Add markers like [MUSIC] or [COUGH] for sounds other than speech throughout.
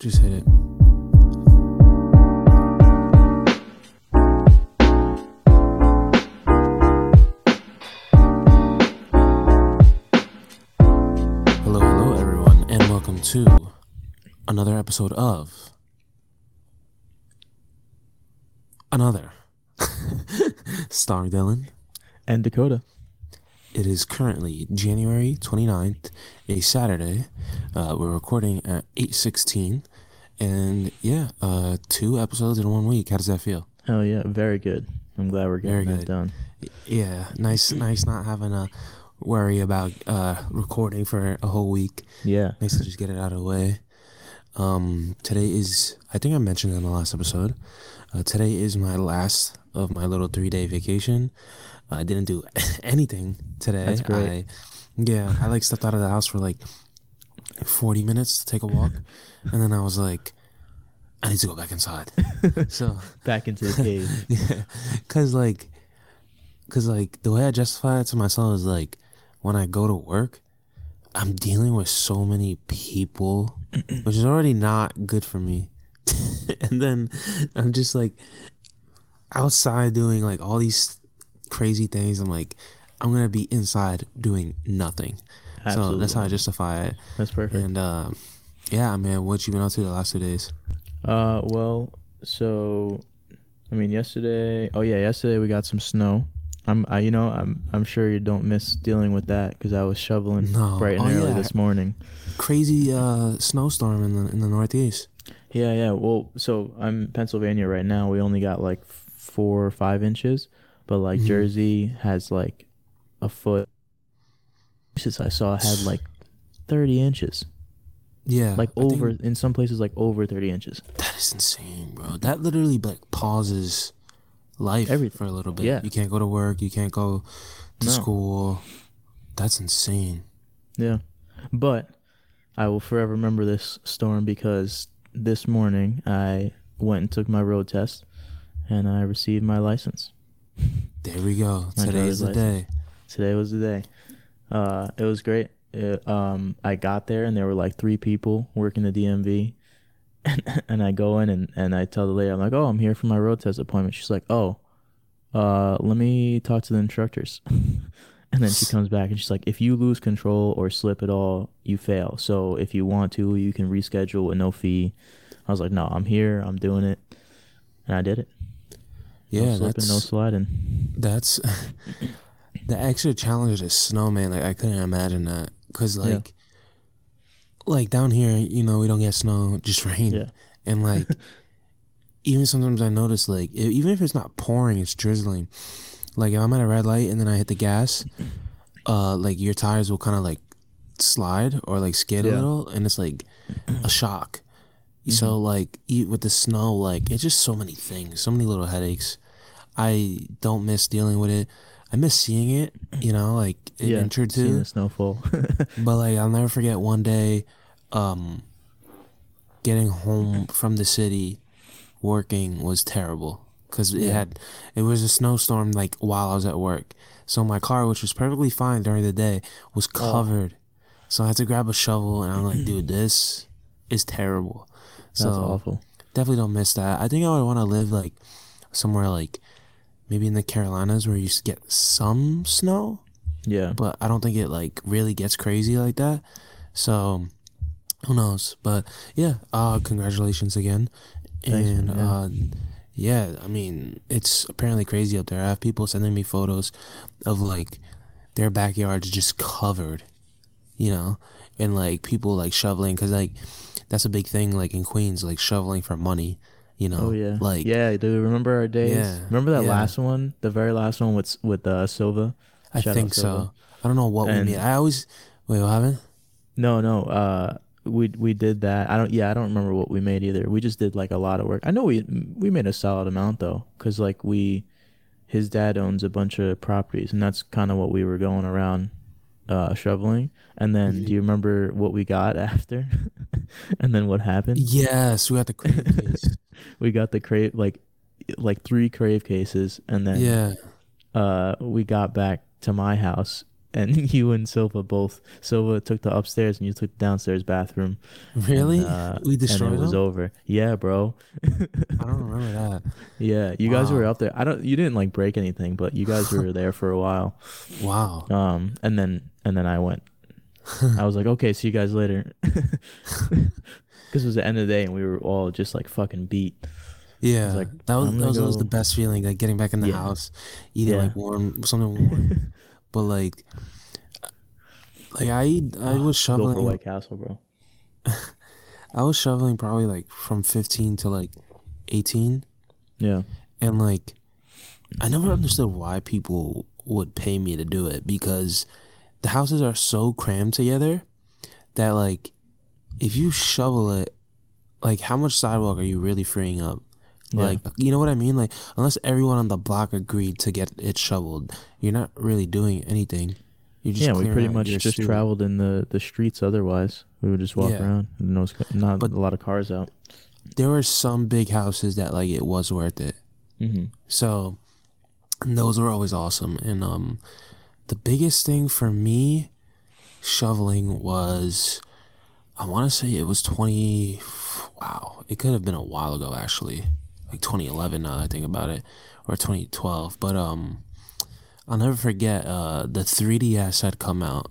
Just hit it. Hello, hello, everyone, and welcome to another episode of Another [LAUGHS] starring Dylan. and Dakota. It is currently January 29th, a Saturday. Uh, we're recording at 8:16 and yeah, uh two episodes in one week. How does that feel? Hell yeah, very good. I'm glad we're Very getting good. that done. Yeah, nice nice not having to worry about uh recording for a whole week. Yeah. Nice to just get it out of the way. Um today is I think I mentioned in the last episode. Uh, today is my last of my little 3-day vacation. I didn't do [LAUGHS] anything today. That's great. I, yeah, I like stepped out of the house for like 40 minutes to take a walk [LAUGHS] and then I was like I need to go back inside. [LAUGHS] so Back into the cave. [LAUGHS] yeah, cause like, cause like the way I justify it to myself is like, when I go to work, I'm dealing with so many people, [CLEARS THROAT] which is already not good for me. and then I'm just like outside doing like all these crazy things. I'm like, I'm gonna be inside doing nothing. So that's how I justify it. That's perfect. And uh, yeah, man, what you been up to the last two days? Uh, well, so, I mean, yesterday. Oh yeah, yesterday we got some snow. I'm, I, you know, I'm, I'm sure you don't miss dealing with that because I was shoveling No. bright and Oh, early yeah. this morning. Crazy uh snowstorm in the in the Northeast. Yeah, yeah. Well, so I'm Pennsylvania right now. We only got like four or five inches, but like Mhm. Jersey has like a foot. Since I saw had like thirty inches, Yeah, like over in some places like over thirty inches. That is insane, bro. That literally like pauses life Everything. for a little bit. Yeah. You can't go to work. You can't go to No. school. That's insane. Yeah. But I will forever remember this storm because this morning I went and took my road test and I received my license. There we go. My Today's the day. Today was the day. Uh, it was great. It, um, I got there and there were like three people working the DMV. [LAUGHS] And, and I go in and, and I tell the lady, I'm like, oh, I'm here for my road test appointment. She's like, oh, uh, let me talk to the instructors. [LAUGHS] and then she comes back and she's like, if you lose control or slip at all, you fail. So if you want to, you can reschedule with no fee. I was like, no, I'm here. I'm doing it. And I did it. Yeah, no slipping, that's no sliding. that's [LAUGHS] the extra challenge of snow, man. Like I couldn't imagine that because Yeah. like like down here, you know, we don't get snow, [LAUGHS] just rain. Yeah. And like, [LAUGHS] even sometimes I notice, like, even if it's not pouring, it's drizzling. Like, if I'm at a red light and then I hit the gas, uh, like your tires will kind of like slide or like skid a little, and it's like a shock. So like, with the snow, like it's just so many things, so many little headaches. I don't miss dealing with it. I miss seeing it, you know, like it yeah. entered Seeing too. the snowfall. [LAUGHS] But like I'll never forget one day um getting home from the city working was terrible cuz it Yeah. had it was a snowstorm like while I was at work. So my car which was perfectly fine during the day was Oh. covered. So I had to grab a shovel and I'm like, dude, [CLEARS THROAT] this is terrible. That's so awful. definitely don't miss that. I think I would want to live like somewhere like maybe in the Carolinas where you get some snow Yeah. but I don't think it like really gets crazy like that. So who knows? But yeah, uh congratulations again. Thanks, and yeah. uh yeah, I mean, it's apparently crazy up there. I have people sending me photos of like their backyards just covered, you know, and like people like shoveling cuz like that's a big thing like in Queens like shoveling for money, you know. Oh yeah. Like yeah, Do dude. Remember our days? Yeah, Remember that yeah. last one, the very last one with with uh, Silva. I Shout think so. I don't know what And- we made. I always Wait, what happened? No, no. Uh, we we did that. I don't. Yeah, I don't remember what we made either. We just did like a lot of work. I know we we made a solid amount though, cause like we, his dad owns a bunch of properties, and that's kind of what we were going around, uh, shoveling. And then, do you remember what we got [LAUGHS] after? [LAUGHS] and then what happened? Yes, we got the crate [LAUGHS] case. We got the crave like, like three crave cases, and then yeah. uh we got back to my house and [LAUGHS] you and Silva both. Silva took the upstairs, and you took the downstairs bathroom. Really? And, uh, we destroyed and it was them? over. Yeah, bro. I don't remember that. [LAUGHS] Yeah, you guys were up there. I don't. You didn't like break anything, but you guys were there for a while. Wow. Um, and then and then I went. [LAUGHS] I was like, okay, see you guys later. Because it was the end of the day, and we were all just like fucking beat. Yeah, like, that was that was always the best feeling, like getting back in the Yeah. house, eating Yeah. like warm something [LAUGHS] warm. but like, like I I ah, was Go for shoveling. White Castle, bro. [LAUGHS] I was shoveling probably like from fifteen to like eighteen, Yeah. and like I never understood why people would pay me to do it because the houses are so crammed together that like if you shovel it, like how much sidewalk are you really freeing up? Yeah. Like you know what I mean? Like unless everyone on the block agreed to get it shoveled, you're not really doing anything. You're just yeah, we pretty much just street. traveled in the the streets. Otherwise, we would just walk Yeah. around. And no, not But- a lot of cars out. There were some big houses that like it was worth it. Mm-hmm. So those were always awesome. And um the biggest thing for me shoveling was I want to say it was 20 wow, it could have been a while ago actually. Like 2011 now that I think about it or 2012, but um I'll never forget uh the 3DS had come out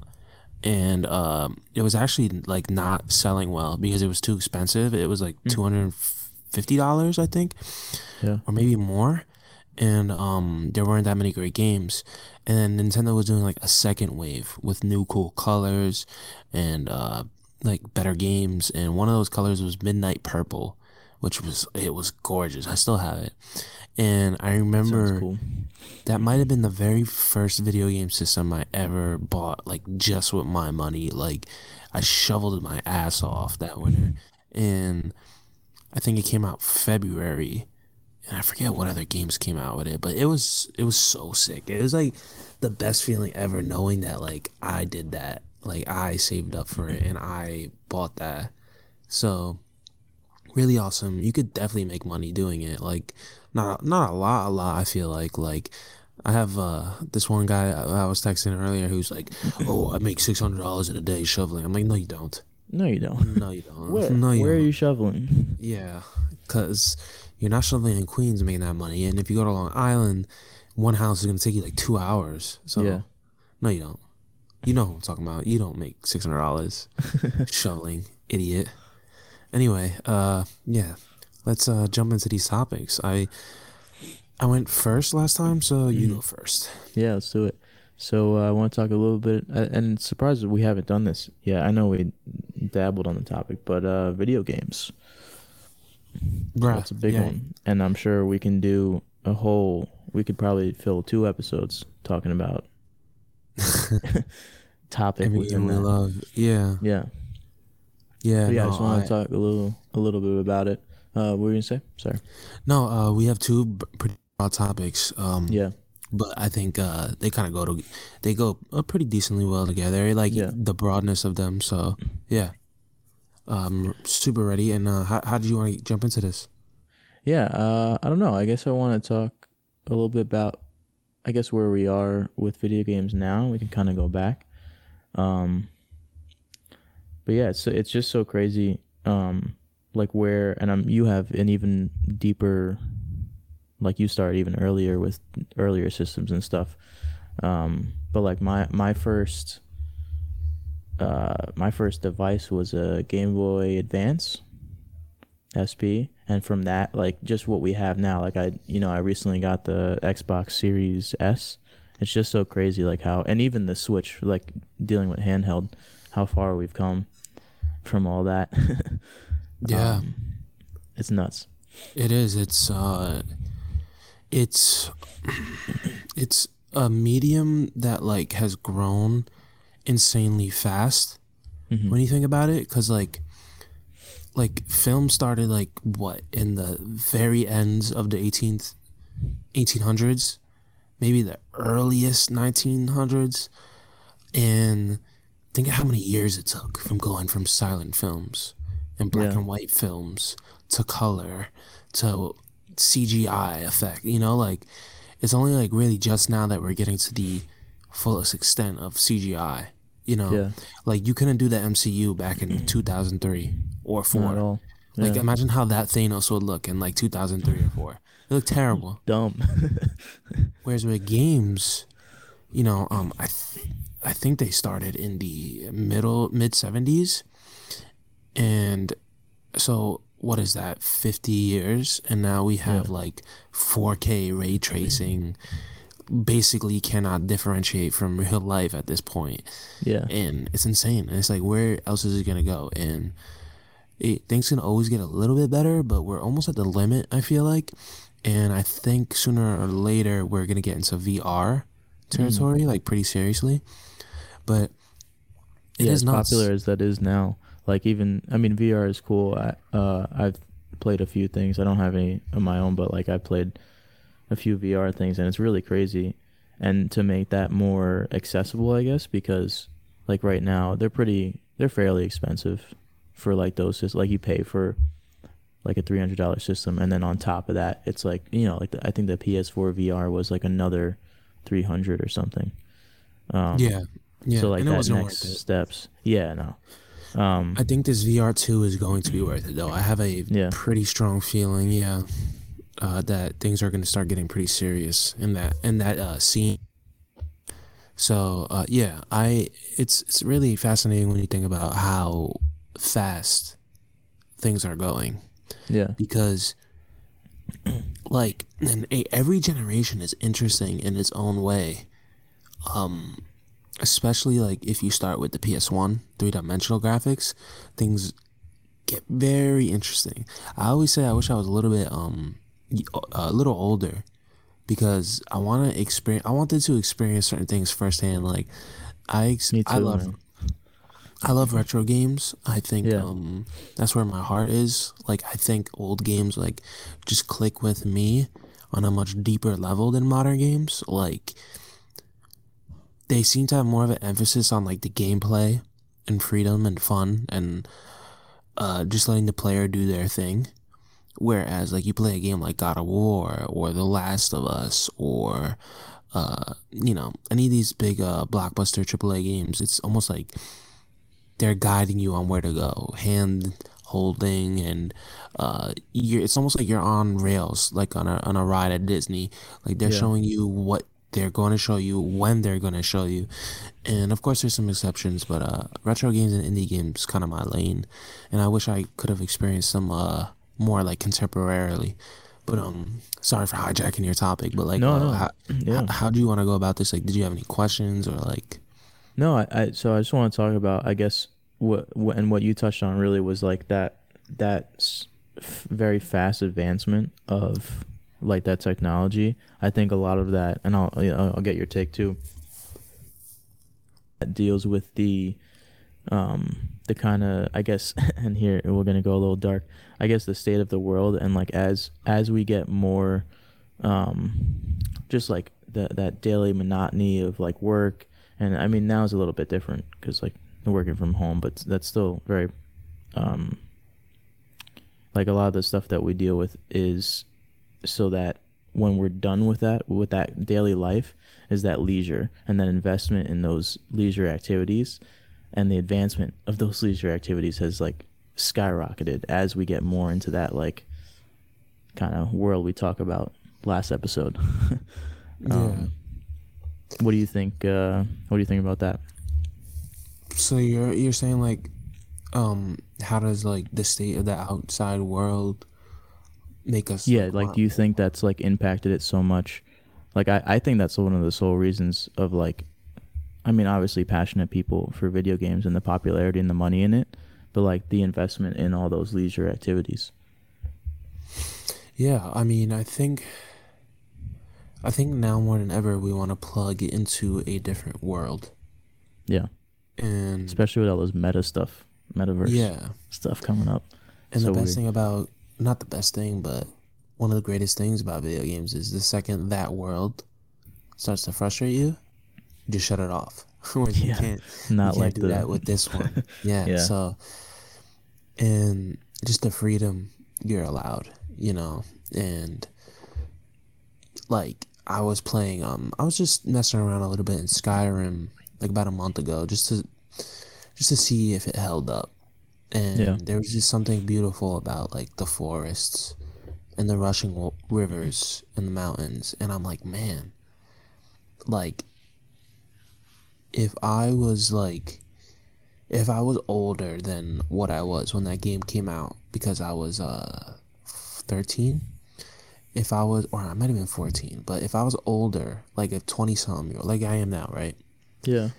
and um it was actually like not selling well because it was too expensive. It was like $250 I think Yeah. or maybe more. And um, there weren't that many great games. And then Nintendo was doing like a second wave with new cool colors and uh, like better games. And one of those colors was Midnight Purple, which was it was gorgeous. I still have it. And I remember cool. that might have been the very first video game system I ever bought, like just with my money. Like I shoveled my ass off that winter, and I think it came out February, and I forget what other games came out with it, but it was it was so sick. It was like the best feeling ever, knowing that like I did that, like I saved up for it and I bought that. So really awesome. You could definitely make money doing it. Like not not a lot, a lot. I feel like like I have uh this one guy I I was texting earlier who's like, oh, I make six hundred dollars in a day shoveling. I'm like, no, you don't. No, you don't. No, you don't. Where? No, you Where are don't. you shoveling? Yeah, because you're not shoveling in Queens making that money, and if you go to Long Island, one house is gonna take you like two hours. So Yeah. no, you don't. You know what I'm talking about. You don't make six hundred dollars [LAUGHS] shoveling, idiot. Anyway, uh, yeah, let's uh jump into these topics. I I went first last time, so you go first. Yeah, let's do it. So uh, I want to talk a little bit, uh, and surprised we haven't done this. Yeah, I know we dabbled on the topic, but uh, video games. Bruh, That's a big yeah. one, and I'm sure we can do a whole. We could probably fill two episodes talking about [LAUGHS] topic we love. Yeah, Yeah, yeah. but yeah. I just want to talk a little, a little bit about it. Uh, what were you gonna say? Sorry. No, uh, we have two pretty broad topics. Um, Yeah, but I think uh, they kind of go to they go uh, pretty decently well together. Like Yeah. the broadness of them. So yeah, um, super ready. And uh, how how do you want to jump into this? yeah. Uh, I don't know. I guess I want to talk a little bit about, I guess where we are with video games now. We can kind of go back. Um, but yeah, it's it's just so crazy. Um, like where and um, you have an even deeper, like you started even earlier with earlier systems and stuff. Um, but like my my first, uh, my first device was a Game Boy Advance, SP, and from that, like just what we have now. Like I, you know, I recently got the Xbox Series S. It's just so crazy, like how, and even the Switch, like dealing with handheld, how far we've come from all that. [LAUGHS] Yeah. Um, it's nuts. It is. It's uh, it's [CLEARS THROAT] it's a medium that like has grown insanely fast Mhm. when you think about it. Cause like like film started like what in the very ends of the 18th 1800s, maybe the earliest 1900s, and think of how many years it took from going from silent films and black Yeah. and white films to color to CGI effect. You know, like it's only like really just now that we're getting to the fullest extent of CGI. You know, Yeah. like you couldn't do the MCU back in 2003 or four. all. Like imagine how that Thanos would look in like 2003 or four. It looked terrible. dumb. [LAUGHS] Whereas with games, you know, um, I, th- I think they started in the middle mid seventies, and so what is that? Fifty years, and now we have Yeah. like four K ray tracing. Basically, cannot differentiate from real life at this point, yeah. and it's insane. And it's like, where else is it gonna go? And it, things can always get a little bit better, but we're almost at the limit. I feel like, and I think sooner or later we're gonna get into VR territory, like pretty seriously. But it yeah, is as nuts. popular as that is now. Like even, I mean, VR is cool. I, uh, I've played a few things. I don't have any of my own, but like I played a few VR things, and it's really crazy. And to make that more accessible, I guess, because like right now they're pretty, they're fairly expensive for like those. Just like you pay for like a three hundred dollar system, and then on top of that, it's like you know, like the, I think the PS4 VR was like another three hundred or something. Um, Yeah, yeah. so like and that next steps. Yeah, no. Um, I think this VR two is going to be worth it, though. I have a Yeah. pretty strong feeling, yeah, uh, that things are going to start getting pretty serious in that in that uh, scene. So uh, yeah, I it's it's really fascinating when you think about how fast things are going yeah, because [CLEARS THROAT] like and every generation is interesting in its own way um especially like if you start with the ps1 three-dimensional graphics things get very interesting i always say i wish i was a little bit um a little older because i want to experience i wanted to experience certain things firsthand like i ex- too. i love man. I love retro games. I think Yeah. um that's where my heart is. Like I think old games like just click with me on a much deeper level than modern games. Like they seem to have more of an emphasis on like the gameplay and freedom and fun and uh just letting the player do their thing. Whereas like you play a game like God of War or The Last of Us or uh you know any of these big uh blockbuster AAA games, it's almost like they're guiding you on where to go, hand holding, and uh, you're, it's almost like you're on rails, like on a on a ride at Disney. Like they're Yeah. showing you what they're going to show you when they're going to show you, and of course there's some exceptions, but uh, retro games and indie games kind of my lane, and I wish I could have experienced some uh more like contemporarily. But um, sorry for hijacking your topic, but like, No, uh, no. How, Yeah. how do you want to go about this? Like, did you have any questions or like? No, I, I so I just want to talk about I guess what, what and what you touched on really was like that that f- very fast advancement of like that technology. I think a lot of that, and I'll you know, I'll get your take too. That deals with the um the kind of I guess [LAUGHS] and here we're gonna go a little dark. I guess the state of the world and like as as we get more um just like the, that daily monotony of like work and I mean now is a little bit different because like I'm working from home, but that's still very, um, like a lot of the stuff that we deal with is so that when we're done with that with that daily life is that leisure and that investment in those leisure activities and the advancement of those [LAUGHS] leisure activities has like skyrocketed as we get more into that like kind of world we talk about last episode. [LAUGHS] Um, what do you think? Uh, what do you think about that? So you're you're saying like, um, how does like the state of the outside world make us? Yeah, like do you think that's like impacted it so much? Like I, I think that's one of the sole reasons of like I mean obviously passionate people for video games and the popularity and the money in it, but like the investment in all those leisure activities. Yeah, I mean, I think, I think now more than ever we want to plug into a different world, Yeah. and Especially with all those meta stuff, metaverse yeah, stuff coming up. and So the best weird. thing about not the best thing, but one of the greatest things about video games is the second that world starts to frustrate you, you just shut it off. [LAUGHS] You Yeah, can't Not you like can't do the that with this one. [LAUGHS] Yeah, Yeah. So, and just the freedom you're allowed, you know, and like I was playing. Um, I was just messing around a little bit in Skyrim like about a month ago, just to just to see if it held up. And Yeah. there was just something beautiful about like the forests and the rushing rivers and the mountains. And I'm like, man, like if I was like if I was older than what I was when that game came out because I was uh 13 if I was or I might have been 14 but if I was older like a 20 something year old like I am now right Yeah.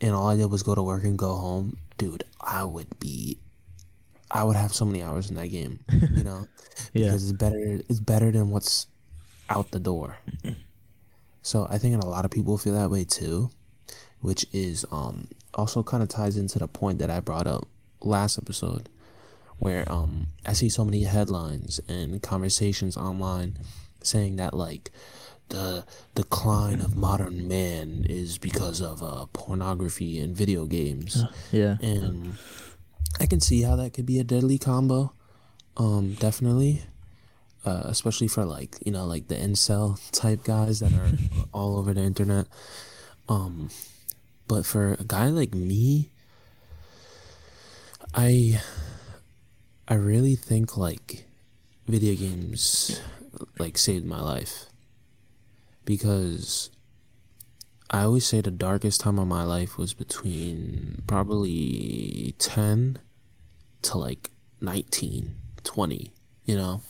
and all I did was go to work and go home dude I would be I would have so many hours in that game you know [LAUGHS] Yeah. because it's better it's better than what's out the door so i think a lot of people feel that way too which is um also kind of ties into the point that i brought up last episode where um i see so many headlines and conversations online saying that like the decline of modern man is because of uh, pornography and video games Yeah. and I can see how that could be a deadly combo. Um, definitely, uh, especially for like you know like the incel type guys that are [LAUGHS] all over the internet. Um, but for a guy like me, I I really think like video games like saved my life because I always say the darkest time of my life was between probably 10 to like 19, 20, you know?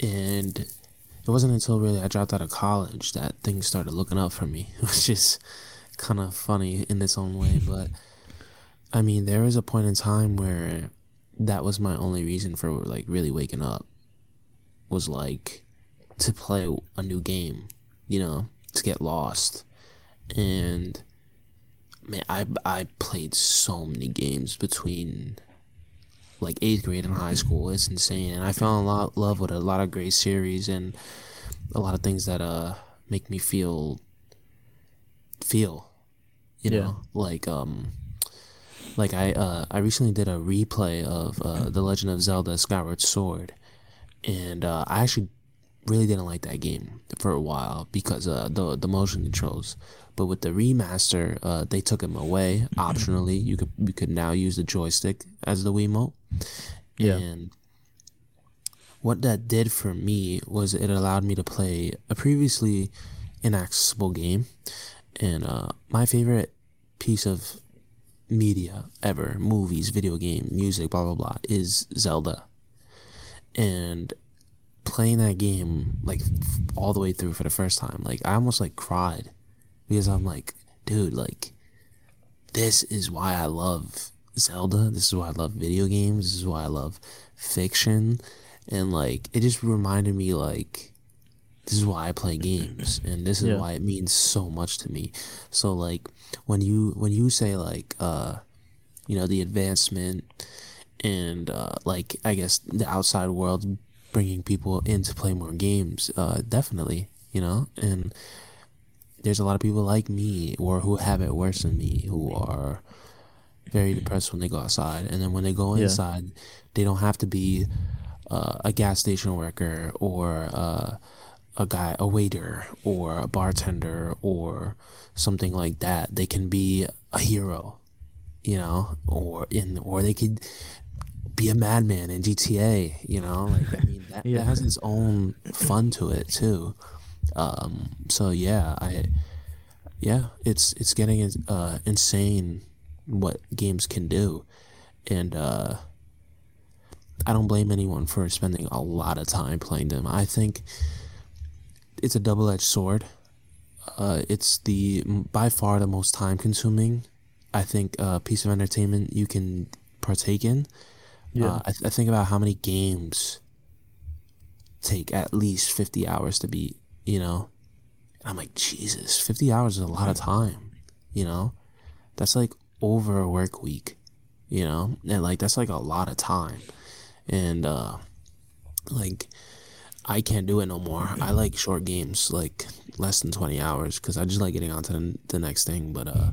And it wasn't until really I dropped out of college that things started looking up for me, [LAUGHS] which is kind of funny in its own way. But I mean, there was a point in time where that was my only reason for like really waking up was like to play a new game, you know, to get lost and man, I I played so many games between like eighth grade and high school. It's insane, and I fell in lot, love with a lot of great series and a lot of things that uh make me feel feel, you Yeah. know, like um. Like I, uh, I recently did a replay of uh, The Legend of Zelda: Skyward Sword, and uh, I actually really didn't like that game for a while because uh the the motion controls. But with the remaster, uh, they took them away optionally. You could you could now use the joystick as the Wiimote. Yeah. And what that did for me was it allowed me to play a previously inaccessible game. And uh, my favorite piece of media ever, movies, video game, music, blah blah blah, is Zelda. And playing that game like f- all the way through for the first time, like I almost like cried because I'm like, dude, like this is why I love Zelda. This is why I love video games. This is why I love fiction. And like it just reminded me like this is why I play games and this is Yeah. why it means so much to me. So like when you when you say like uh you know the advancement and uh like I guess the outside world bringing people in to play more games uh definitely, you know? And there's a lot of people like me or who have it worse than me who are very depressed when they go outside and then when they go Yeah. inside they don't have to be uh, a gas station worker or uh, a guy a waiter or a bartender or something like that they can be a hero you know or in or they could be a madman in GTA you know like I mean that, [LAUGHS] Yeah. that has its own fun to it too um so yeah I yeah it's it's getting uh insane what games can do and uh I don't blame anyone for spending a lot of time playing them. I think it's a double-edged sword. Uh, it's the by far the most time-consuming, I think, uh, piece of entertainment you can partake in. Yeah. Uh, I, th- I think about how many games take at least fifty hours to beat. You know, and I'm like, Jesus, fifty hours is a lot of time. You know, that's like over a work week. You know, and like that's like a lot of time and uh like I can't do it no more. I like short games, like less than 20 hours cuz I just like getting on to the, the next thing, but uh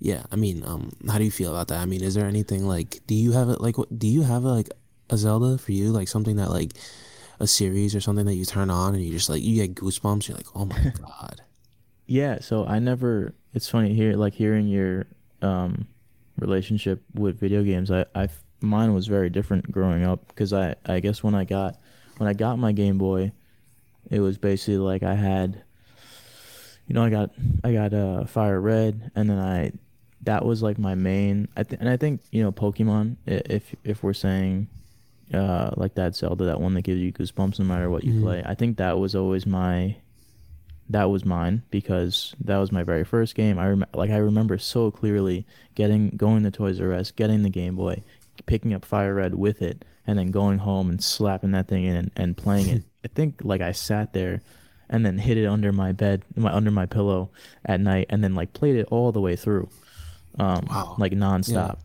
yeah, I mean, um how do you feel about that? I mean, is there anything like do you have it like what do you have like a Zelda for you like something that like a series or something that you turn on and you just like you get goosebumps. You're like, oh my [LAUGHS] god. Yeah, so I never. It's funny here, like hearing your um, relationship with video games. I, I, mine was very different growing up because I, I guess when I got, when I got my Game Boy, it was basically like I had, you know, I got, I got uh, Fire Red, and then I, that was like my main. I th- and I think you know Pokemon. If if we're saying, uh, like that Zelda, that one that gives you goosebumps no matter what you Mhm. play. I think that was always my that was mine because that was my very first game. I rem- like I remember so clearly getting going to Toys R Us, getting the Game Boy, picking up Fire Red with it, and then going home and slapping that thing in and, and playing it. [LAUGHS] I think like I sat there and then hid it under my bed, my under my pillow at night, and then like played it all the way through, um, Wow. like nonstop.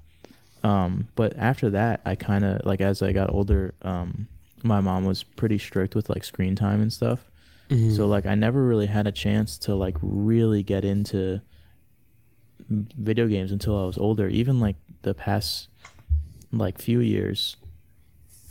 Um, but after that, I kind of like as I got older, um, my mom was pretty strict with like screen time and stuff. Mhm. So like I never really had a chance to like really get into video games until I was older. Even like the past like few years,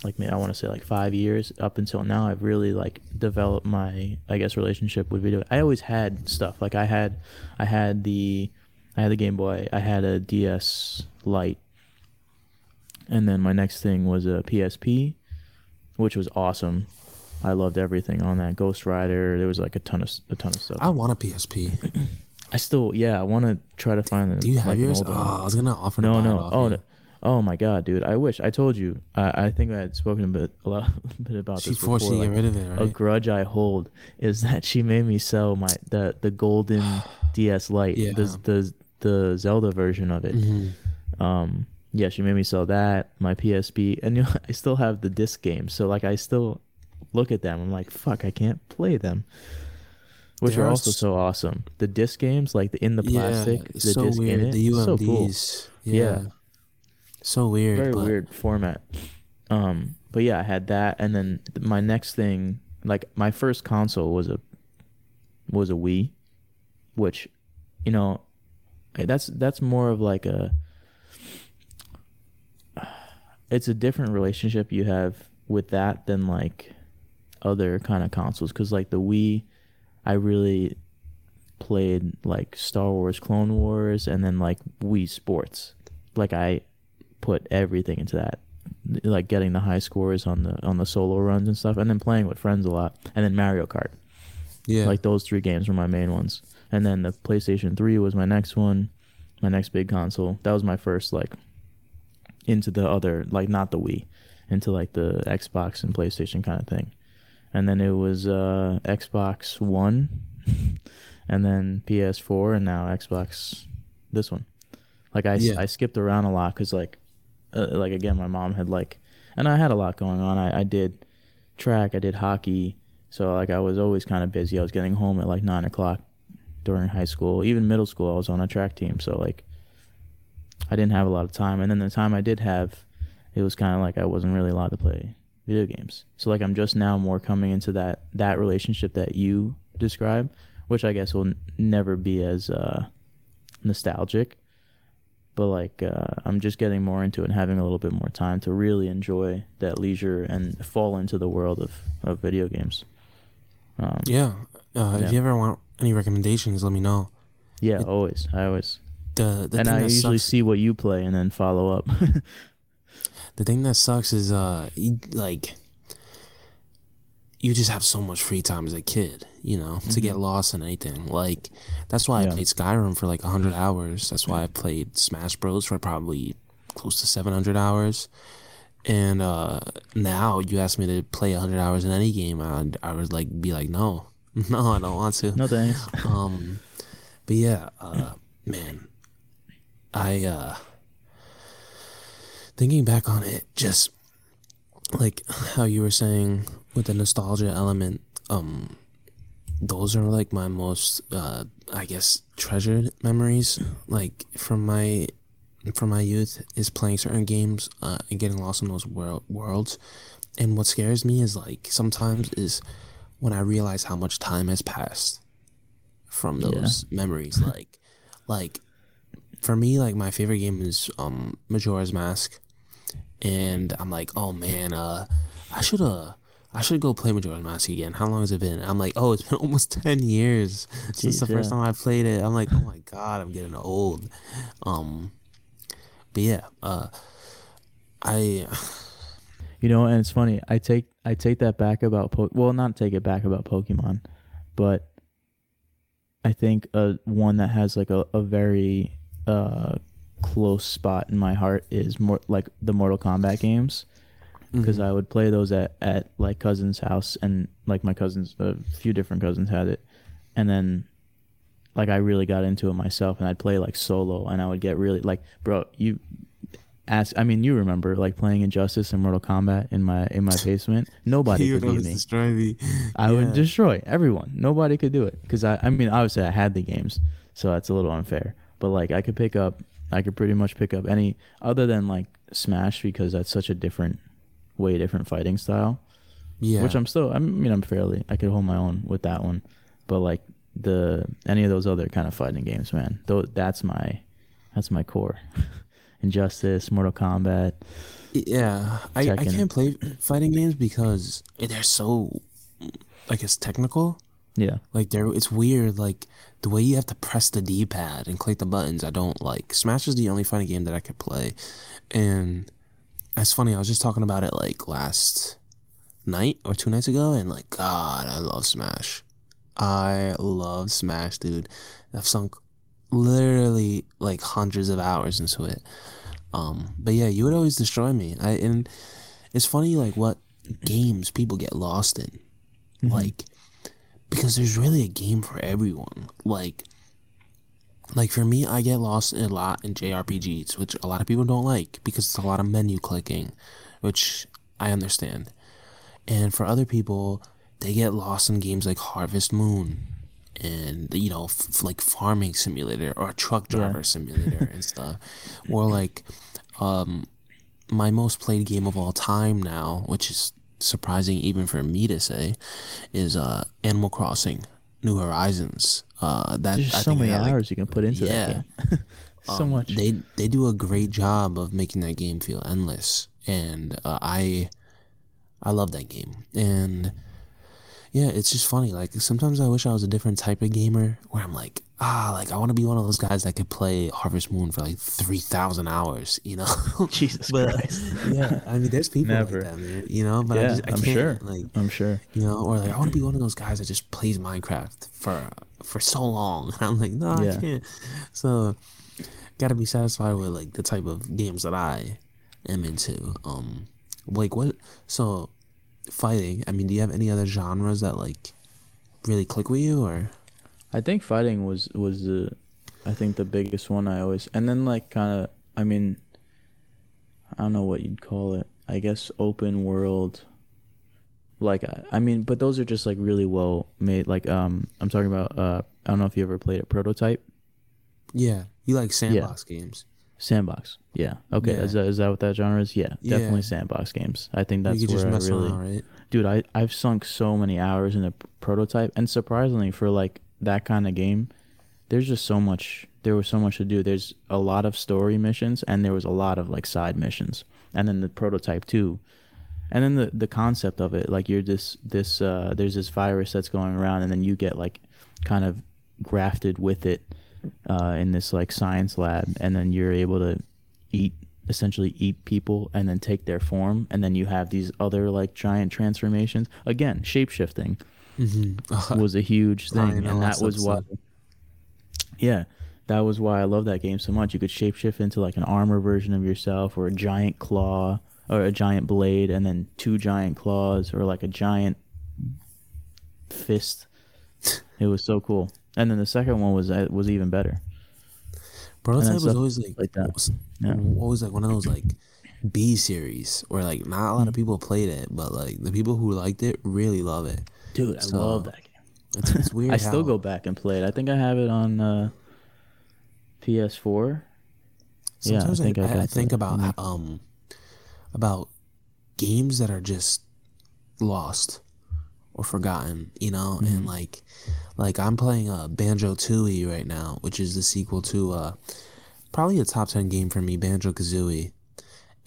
like I want to say like five years up until now, I've really like developed my I guess relationship with video. I always had stuff like I had I had the I had the Game Boy, I had a DS Lite, and then my next thing was a PSP, which was awesome. I loved everything on that. Ghost Rider. There was like a ton of a ton of stuff. I want a PSP. I still, yeah, I want to try to find. It. Do you have like, yours? Oh. I was gonna offer. To no, no. Oh, no. Oh my god, dude! I wish I told you. I, I think I had spoken a bit, a lot, [LAUGHS] a bit about She this forced before. you to like, get rid of it, A grudge I hold is [LAUGHS] that she made me sell my the the golden [SIGHS] DS Lite, Yeah. the the the Zelda version of it. Mhm. Um, yeah, she made me sell that, my PSP, and [LAUGHS] you know, I still have the disc games. So like, I still look at them. I'm like, fuck, I can't play them. Which There are also s- so awesome. The disc games, like the in the plastic, yeah, the so disc weird. in it, the it's so cool. Yeah. Yeah. So weird. Very but weird format. Um, but yeah, I had that, and then my next thing, like my first console was a was a Wii, which, you know, eh, that's that's more of like a. [SIGHS] It's a different relationship you have with that than like other kind of consoles, because like the Wii, I really played like Star Wars Clone Wars and then like Wii Sports. Like I put everything into that. Like getting the high scores on the on the solo runs and stuff and then playing with friends a lot. And then Mario Kart. yeah. Like those three games were my main ones. And then the PlayStation 3 was my next one, my next big console. That was my first like into the other like not the Wii, into like the Xbox and PlayStation kind of thing. And then it was uh Xbox 1 [LAUGHS] and then PS4 and now Xbox this one. Like I, Yeah. I skipped around a lot cuz like uh, like again my mom had like and I had a lot going on. I I did track, I did hockey, so like I was always kind of busy. I was getting home at like nine o'clock during high school, even middle school. I was on a track team, so like I didn't have a lot of time. And then the time I did have, it was kind of like I wasn't really allowed to play video games. So like I'm just now more coming into that that relationship that you describe, which I guess will n- never be as uh, nostalgic. But like uh, I'm just getting more into it and having a little bit more time to really enjoy that leisure and fall into the world of, of video games. Um, yeah. Uh, Yeah. If you ever want any recommendations, let me know. Yeah, It- always. I always. The the and I usually sucks, see what you play and then follow up. [LAUGHS] the thing that sucks is uh you, like you just have so much free time as a kid, you know, to get lost in anything. Like that's why Mm-hmm. Yeah. I played Skyrim for like hundred hours. That's why I played Smash Bros for probably close to seven hundred hours. And uh now you ask me to play hundred hours in any game, I I would like be like no, [LAUGHS] no, I don't want to. no thanks. [LAUGHS] Um, but yeah, uh, man, I uh, thinking back on it, just like how you were saying with the nostalgia element, um, those are like my most, uh, I guess, treasured memories, like from my from my youth is playing certain games uh, and getting lost in those world worlds. And what scares me is like sometimes is when I realize how much time has passed from Yeah. those memories. [LAUGHS] Like, like for me, like my favorite game is um Majora's Mask, and I'm like, oh man, uh, I should have, I should go play Majora's Mask again. How long has it been? I'm like, oh, it's been [LAUGHS] almost ten years since the first yeah. time I played it. I'm like, oh my god, I'm getting old. Um, but yeah, uh, I You know, and it's funny. I take I take that back about po- well, not take it back about Pokemon, but I think uh one that has like a, a very uh close spot in my heart is more like the Mortal Kombat games because I would play those at at like cousin's house and like my cousins a few different cousins had it. And then like I really got into it myself and I'd play like solo and I would get really like bro you ask I mean you remember like playing Injustice and Mortal Kombat in my in my basement? [LAUGHS] Nobody could beat me. destroy me. I would destroy everyone. Nobody could do it because I I mean obviously I had the games so that's a little unfair. But like I could pick up I could pretty much pick up any other than like Smash because that's such a different way different fighting style Yeah, which I'm still. I mean, I'm fairly. I could hold my own with that one, but like the any of those other kind of fighting games, man. Though that's my, that's my core. [LAUGHS] Injustice, Mortal Kombat. Yeah, I, I can't play fighting games because they're so like it's technical. Yeah, Like they're it's weird. Like the way you have to press the D pad and click the buttons, I don't like. Smash is the only fighting game that I could play, and it's funny. I was just talking about it like last night or two nights ago, and like God, I love Smash. I love Smash, dude. I've sunk literally like hundreds of hours into it. Um, but yeah, you would always destroy me. I and it's funny like what games people get lost in, like because there's really a game for everyone. Like, like for me, I get lost a lot in JRPGs, which a lot of people don't like because it's a lot of menu clicking, which I understand. And for other people, they get lost in games like Harvest Moon and you know f- like farming simulator or truck driver simulator and stuff. Or like um my most played game of all time now which is surprising even for me to say is uh animal crossing new horizons uh that there's I so many got, like, hours you can put into yeah. that game. [LAUGHS] [LAUGHS] so um, much. They they do a great job of making that game feel endless, and uh, I I love that game. And yeah, it's just funny. Like sometimes I wish I was a different type of gamer, where I'm like, ah, like I want to be one of those guys that could play Harvest Moon for like three thousand hours. You know? [LAUGHS] Jesus but Christ. yeah, I mean, there's people Never. like that, man. You know, but I yeah, just I I'm can't, sure. Like I'm sure. you know, or like I want to be one of those guys that just plays Minecraft for for so long. [LAUGHS] I'm like, no, Yeah. I can't. So, gotta be satisfied with like the type of games that I am into. Um, like what? So, fighting. I mean, do you have any other genres that like really click with you, or? I think fighting was was the, I think the biggest one I always and then like kind of I mean, I don't know what you'd call it. I guess open world. Like I, I mean, but those are just like really well made. Like um, I'm talking about uh, I don't know if you ever played a prototype Yeah, you like sandbox games. sandbox. Yeah. Okay. Yeah. Is that is that what that genre is? Yeah, Yeah. definitely sandbox games. I think that's you where just mess I really around, right? dude I, i've sunk so many hours in a prototype and surprisingly for like that kind of game there's just so much there was so much to do. There's a lot of story missions and there was a lot of like side missions. And then the prototype too. And then the the concept of it like you're this this uh there's this virus that's going around and then you get like kind of grafted with it uh in this like science lab. And then you're able to eat essentially eat people and then take their form. And then you have these other like giant transformations. Again shape shifting Mm-hmm. was a huge thing and that was what. yeah that was why i love that game so much you could shapeshift into like an armor version of yourself or a giant claw or a giant blade and then two giant claws or like a giant fist it was so cool and then the second one was uh, was even better Prototype was always like, like that. was Yeah. always like one of those like B series where like not a lot of people played it, but like the people who liked it really love it. Dude i So, love that game It's, it's [LAUGHS] weird. i still go back and play it i think i have it on uh ps4 Yeah, I Sometimes I think I I, I think about Mhm. um about games that are just lost or forgotten, you know, Mm-hmm. and like like I'm playing uh, Banjo Tooie right now, which is the sequel to uh probably a top ten game for me, Banjo Kazooie,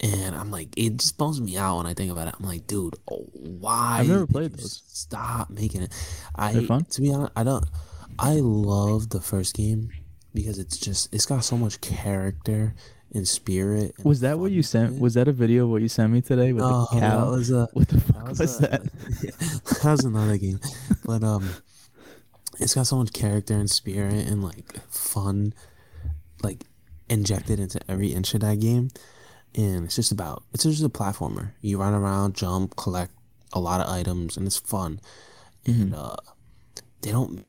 and I'm like, it just bums me out when I think about it. I'm like, dude, oh, why? I've never played those. Stop making it. I They're fun? to be honest, I don't. I love the first game because it's just it's got so much character and spirit. And Was that what you sent? Was that a video what you sent me today with No, the cow? that was a what the fuck that was, was, a, that? [LAUGHS] that was another game, but um, it's got so much character and spirit and like fun, like injected into every inch of that game, and it's just about it's just a platformer. You run around, jump, collect a lot of items, and it's fun. And Mm-hmm. uh, they don't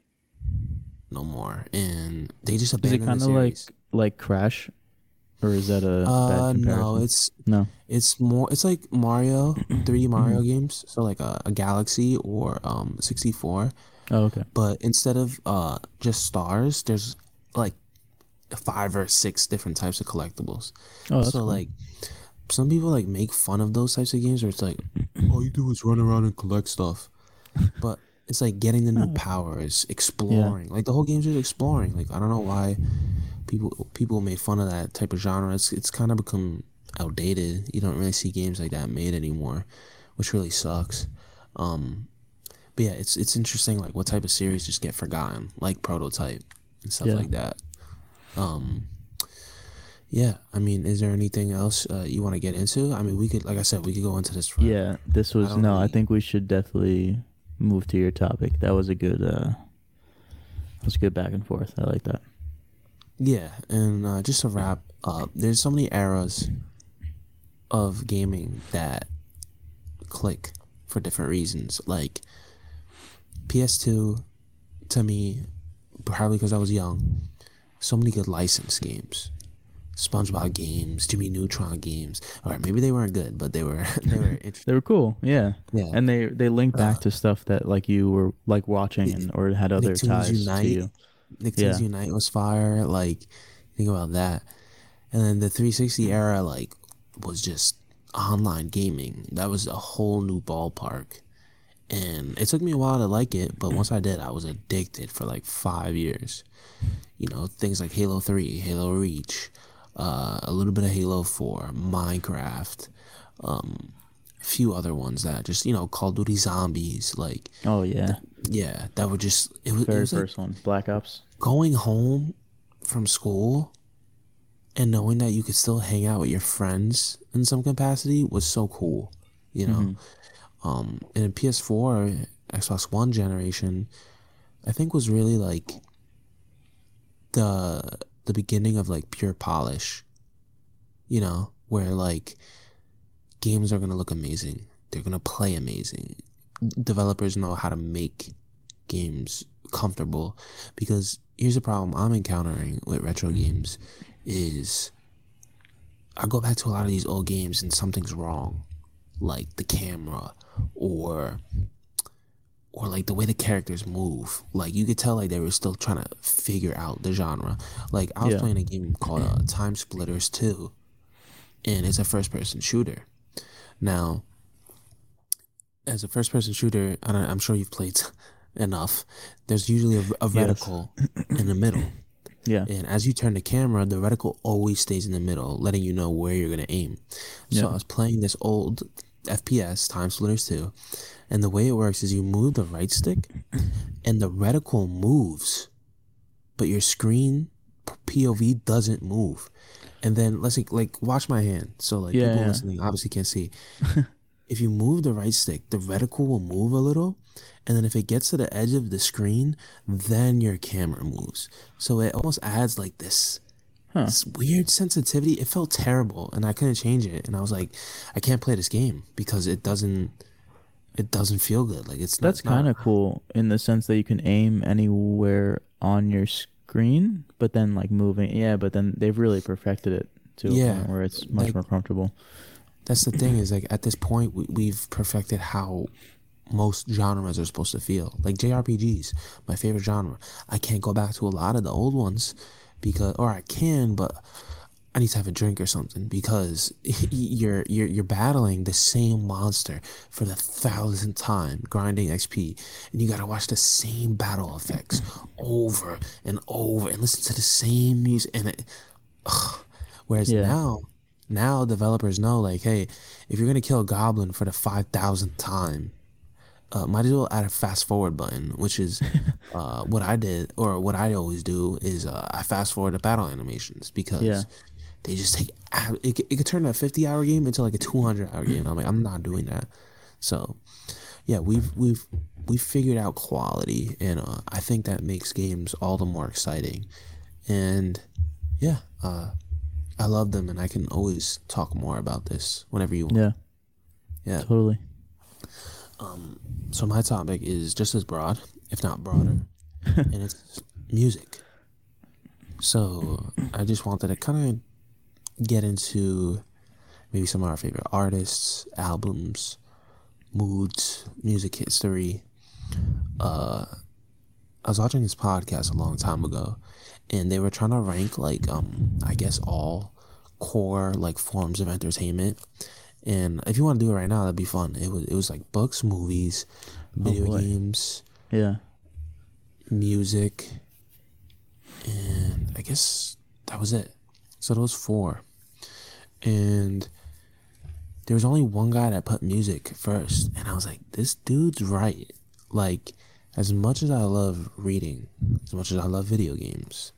no more, and they just abandoned. Is it kind of like like Crash, or is that a uh, bad comparison? no, it's no. It's more. It's like Mario, [CLEARS THROAT] 3D Mario Mm-hmm. games. So like a, a Galaxy or um 64. Oh, okay. But instead of uh just stars, there's like five or six different types of collectibles. Oh, so cool. like some people like make fun of those types of games where it's like [CLEARS THROAT] all you do is run around and collect stuff. [LAUGHS] But it's like getting the new [LAUGHS] powers, exploring. Like the whole game's just exploring. Like I don't know why people people made fun of that type of genre. It's it's kind of become outdated. You don't really see games like that made anymore, which really sucks. Um, but yeah, it's it's interesting like what type of series just get forgotten, like Prototype and stuff Yeah. like that. Um, yeah, I mean, is there anything else uh, you want to get into? I mean, we could, like I said, we could go into this. For, Yeah, this was don't no. I think we should definitely move to your topic. That was a good. uh that was a good back and forth. I like that. Yeah, and uh, just to wrap up, there's so many eras of gaming that click for different reasons. Like PS2, to me, probably because I was young, so many good licensed games. SpongeBob games, Jimmy Neutron games. All right, maybe they weren't good, but they were [LAUGHS] [LAUGHS] they were interesting. They were cool. Yeah. Yeah, And they they link back Uh, to stuff that like you were like watching and or had other Nicktoons ties Unite. to you. Nicktoons Yeah. Unite was fire. Like, think about that. And then the 360 era, like, was just online gaming. That was a whole new ballpark. And it took me a while to like it, but once I did, I was addicted for like five years. You know, things like Halo 3, Halo Reach, uh, a little bit of Halo 4, Minecraft, um, a few other ones that just, you know, Call of Duty Zombies. Like, Oh yeah. yeah, that would just, it was, it Very was like first one. Black Ops. going home from school and knowing that you could still hang out with your friends in some capacity was so cool you know um and ps4 xbox one generation i think was really like the the beginning of like pure polish you know where like games are gonna look amazing. They're gonna play amazing. Developers know how to make games comfortable because here's the problem I'm encountering with retro games is I go back to a lot of these old games and something's wrong like the camera or or like the way the characters move like you could tell like they were still trying to figure out the genre like I was Yeah. playing a game called uh, TimeSplitters 2 and it's a first person shooter now as a first person shooter I am sure you've played [LAUGHS] enough there's usually a, a reticle in the middle [CLEARS THROAT] Yeah. and as you turn the camera, the reticle always stays in the middle, letting you know where you're gonna aim. So Yeah. I was playing this old FPS TimeSplitters 2, and the way it works is you move the right stick, and the reticle moves, but your screen POV doesn't move. And then let's say, like watch my hand. So like Yeah, people yeah. listening obviously can't see. [LAUGHS] if you move the right stick, the reticle will move a little, and then if it gets to the edge of the screen, then your camera moves. So it almost adds like this, Huh. this weird sensitivity. It felt terrible, and I couldn't change it. And I was like, I can't play this game because it doesn't, it doesn't feel good. Like it's That's kind of cool in the sense that you can aim anywhere on your screen, but then like moving. Yeah, but then they've really perfected it to a Yeah, point where it's much like- more comfortable. That's the thing is like at this point we, we've perfected how most genres are supposed to feel. Like JRPGs, my favorite genre. I can't go back to a lot of the old ones because, or I can, but I need to have a drink or something because [LAUGHS] you're you're you're battling the same monster for the thousandth time, grinding XP, and you gotta watch the same battle effects [CLEARS THROAT] over and over and listen to the same music. And it, ugh. whereas Yeah. now now developers know like, hey, if you're gonna kill a goblin for the five thousandth time, uh, might as well add a fast forward button, which is [LAUGHS] uh, what I did or what I always do is uh, I fast forward the battle animations because Yeah. they just take it, could- it could turn a 50 hour game into like a 200 hour game. I'm like I'm not doing that. So yeah, we've we've we've figured out quality, and uh, I think that makes games all the more exciting. And yeah, uh, I love them, and I can always talk more about this whenever you want. Yeah, Yeah. totally. So my topic is just as broad, if not broader, [LAUGHS] and it's music. So I just wanted to kind of get into maybe some of our favorite artists, albums, moods, music history. Uh, I was watching this podcast a long time ago, and they were trying to rank like um I guess all core like forms of entertainment. And if you want to do it right now, that'd be fun. It was it was like books, movies, video boy. games, Yeah, music, and I guess that was it. So those four. And there was only one guy that put music first, and I was like, this dude's right. Like, as much as I love reading, as much as I love video games,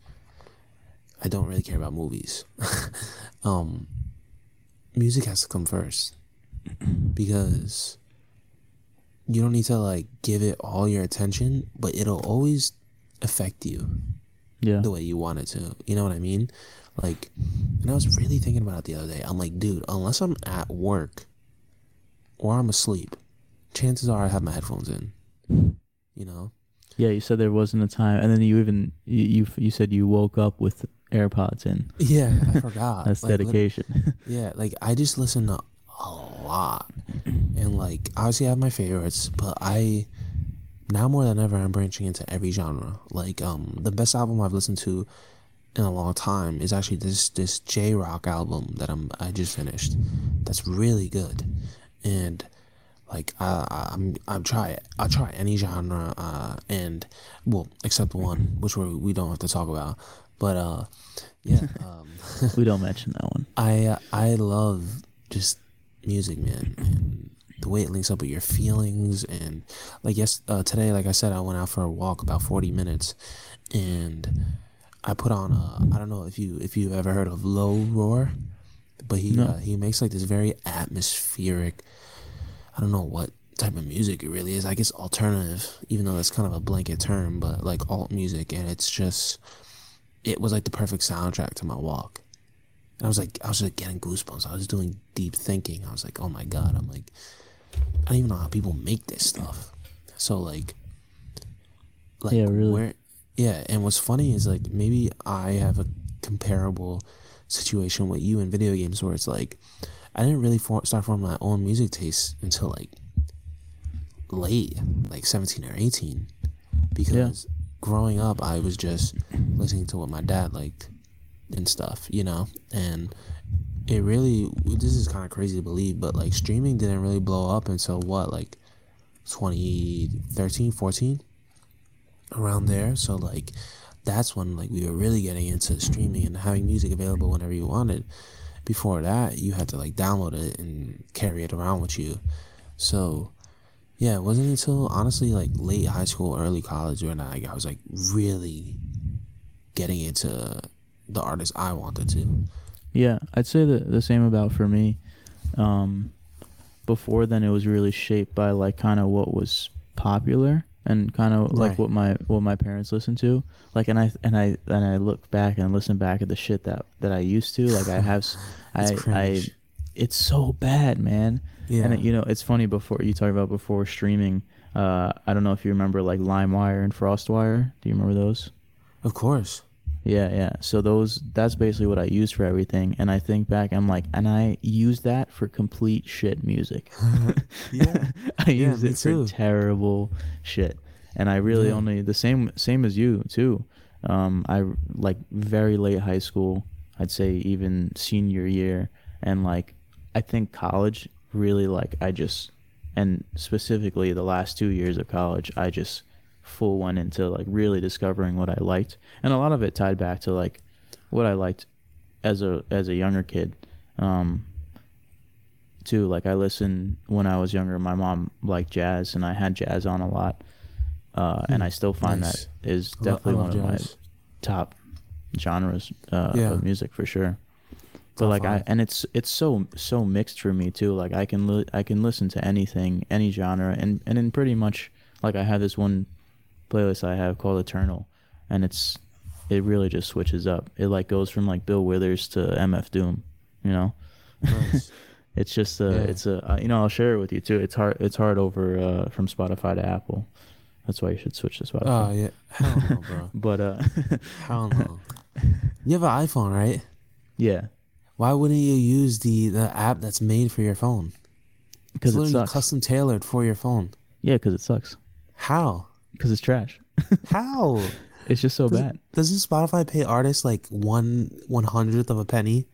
I don't really care about movies. [LAUGHS] um, music has to come first because you don't need to like give it all your attention, but it'll always affect you yeah, the way you want it to. You know what I mean? Like, and I was really thinking about it the other day. I'm like, dude, unless I'm at work or I'm asleep, chances are I have my headphones in. You know? yeah. You said there wasn't a time, and then you even you you, you said you woke up with AirPods in. Yeah, I [LAUGHS] forgot. That's Like, dedication. [LAUGHS] Yeah, like I just listen to a lot, and like obviously I have my favorites, but I now more than ever I'm branching into every genre. Like um, the best album I've listened to in a long time is actually this this J Rock album that I'm I just finished. That's really good, and like I, I I'm I'm try it. I'll try any genre uh and well except one which we we don't have to talk about, but uh yeah [LAUGHS] um. [LAUGHS] we don't mention that one. I uh, I love just music, man, and the way it links up with your feelings. And like yes, uh, today, like I said, I went out for a walk about forty minutes, and I put on. Uh, I don't know if you if you ever heard of Low Roar, but he No. uh, he makes like this very atmospheric. I don't know what type of music it really is. I guess alternative, even though that's kind of a blanket term, but like alt music, and it's just it was like the perfect soundtrack to my walk. And I was like, I was like getting goosebumps. I was doing deep thinking. I was like, oh my god. I'm like, I don't even know how people make this stuff. So like, like Yeah, really. Where, yeah. And what's funny is like maybe I have a comparable situation with you in video games where it's like, I didn't really for, start forming my own music taste until like late, like 17 or 18, because growing up I was just listening to what my dad liked and stuff, you know, and it really this is kind of crazy to believe, but like streaming didn't really blow up until what like 2013, 14 around there. So like that's when like we were really getting into streaming and having music available whenever you wanted. Before that, you had to like download it and carry it around with you. So yeah, it wasn't until honestly like late high school, early college when I, I was like really getting into the artist I wanted to. Yeah, I'd say the the same about for me. Um, before then, it was really shaped by like kind of what was popular and kind of like Right. what my what my parents listened to. Like, and I and I and I look back and listen back at the shit that that I used to. Like, I have, [SIGHS] I I, it's so bad, man. Yeah. And you know, it's funny before you talk about before streaming. Uh, I don't know if you remember like LimeWire and FrostWire. Do you remember those? Of course. Yeah, yeah. So those that's basically what I use for everything. And I think back, I'm like, and I use that for complete shit music. [LAUGHS] Yeah. I Yeah, use it for terrible shit. And I really Yeah. only the same same as you too. Um, I like very late high school. I'd say even senior year, and like I think college really like I just and specifically the last two years of college, I just full went into like really discovering what I liked, and a lot of it tied back to like what I liked as a as a younger kid. Um, too like I listened when I was younger. My mom liked jazz, and I had jazz on a lot. Uh, and Hmm, I still find nice. that is I lo- I definitely one of my top genres uh, Yeah. of music for sure. But like I and it's it's so so mixed for me too. Like I can li- I can listen to anything, any genre, and and in pretty much like I have this one playlist I have called Eternal, and it's it really just switches up. It like goes from like Bill Withers to MF Doom, you know. Nice. [LAUGHS] It's just a Yeah. it's a uh, you know I'll share it with you too. It's hard it's hard over uh, from Spotify to Apple. That's why you should switch to Spotify. Oh yeah, hell no, bro. [LAUGHS] But uh, [LAUGHS] Hell no. You have an iPhone, right? yeah, Why wouldn't you use the the app that's made for your phone? because it's it literally sucks. custom tailored for your phone. Yeah, because it sucks. How? Because it's trash. [LAUGHS] How? It's just so Does- bad. Doesn't Spotify pay artists like one one hundredth of a penny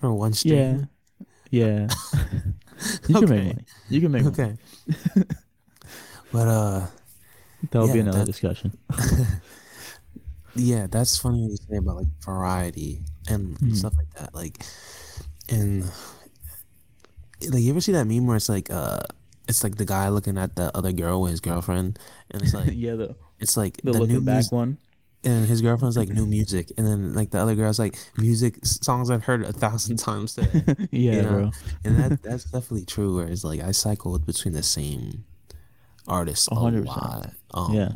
for one stream? yeah. Yeah. [LAUGHS] you can make Okay. money. You can make money. Okay. [LAUGHS] but uh, That'll be another that- discussion. yeah, that's funny what you say about like variety and Mhm. stuff like that. Like, and like you ever see that meme where it's like uh, it's like the guy looking at the other girl with his girlfriend, and it's like [LAUGHS] yeah, the it's like the, the, new looking back music, one. and his girlfriend's like new music, and then like the other girl's like music songs I've heard a thousand [LAUGHS] times today. [LAUGHS] yeah, you know? bro. and that that's definitely true. Where it's like I cycled between the same artists a 100%. lot. Um, Yeah.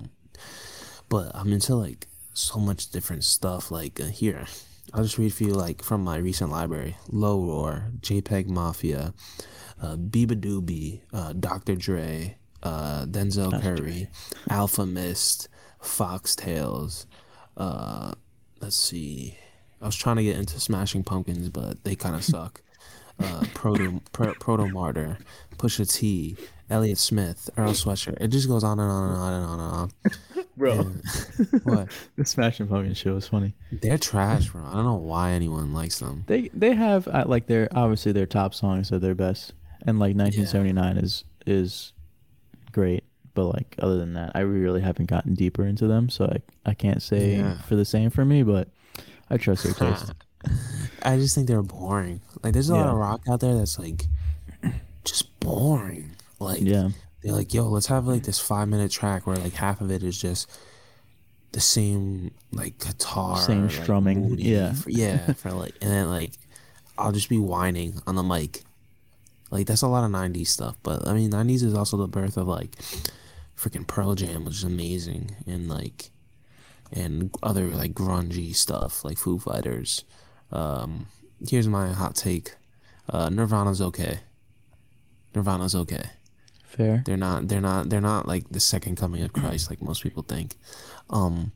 but I'm into like so much different stuff. Like uh, here, I'll just read for you like from my recent library: Low Roar, JPEG Mafia, uh, beabadoobee, uh, Dr. Dre, uh, Denzel Dr. Curry, Alfa Mist, Foxtails. Uh, let's see. I was trying to get into Smashing Pumpkins, but they kind of suck. Uh, Proto Pro, Protomartyr, Pusha T, Elliott Smith, Earl Sweatshirt. It just goes on and on and on and on and on. [LAUGHS] Bro, [LAUGHS] What? the Smashing Pumpkins show was funny. They're trash, bro. I don't know why anyone likes them. They they have uh, like their obviously their top songs are their best, and like 1979 is is great. But like other than that, I really haven't gotten deeper into them, so I I can't say Yeah. for the same for me. But I trust their taste. [LAUGHS] I just think they're boring. Like, there's a lot Yeah. of rock out there that's like just boring. Like, yeah, they're like, yo, let's have like this five minute track where like half of it is just the same like guitar, Same like, strumming, yeah. for, yeah, [LAUGHS] for like, and then like I'll just be whining on the mic. Like that's a lot of '90s stuff, but I mean, '90s is also the birth of like freaking Pearl Jam, which is amazing, and like and other like grungy stuff like Foo Fighters. Um, here's my hot take: uh, Nirvana's okay. Nirvana's okay. Fair. They're not. They're not. They're not like the second coming of Christ, like most people think. Um,